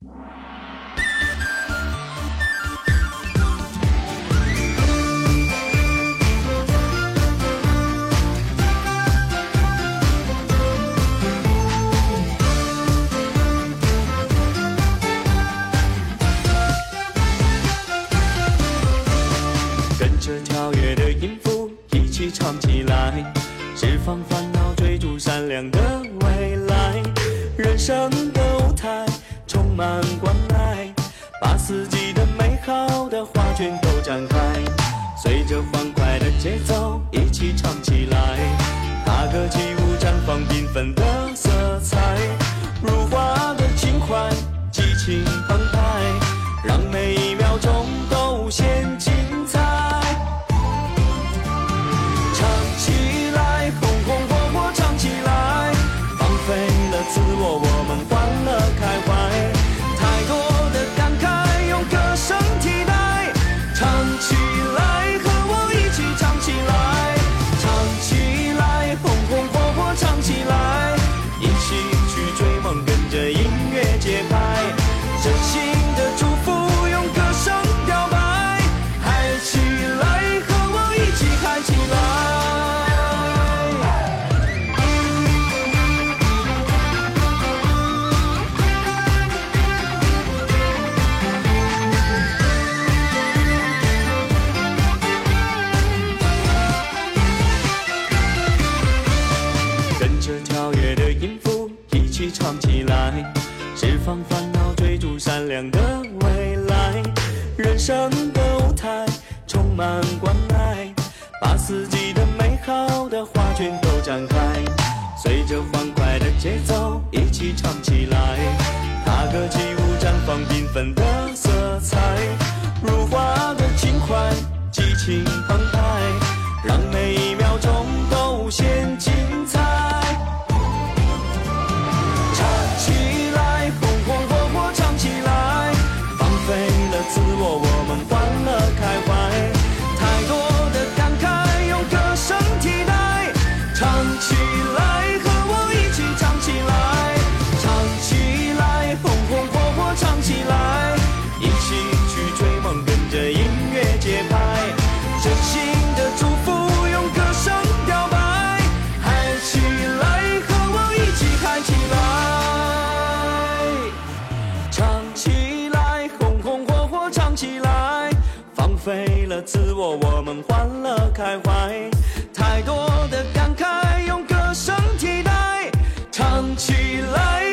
跟着跳跃的音符一起唱起来，释放烦恼，追逐闪亮的未来。人生充满关爱，把四季的美好的画卷都展开，随着欢快的节奏一起唱起来。踏歌起舞，绽放缤纷的色彩，如花的情怀，激情澎湃，让每一秒钟都无限精彩。唱起来，红红火火唱起来，放飞了自我，我的音符一起唱起来，释放烦恼，追逐闪亮的未来。人生的舞台充满关爱，把四季的美好的画卷都展开，随着欢快的节奏一起唱起来。踏歌起舞，绽放缤纷的起来红红火火唱起来放飞了自我我们欢乐开怀。太多的感慨用歌声替代唱起来。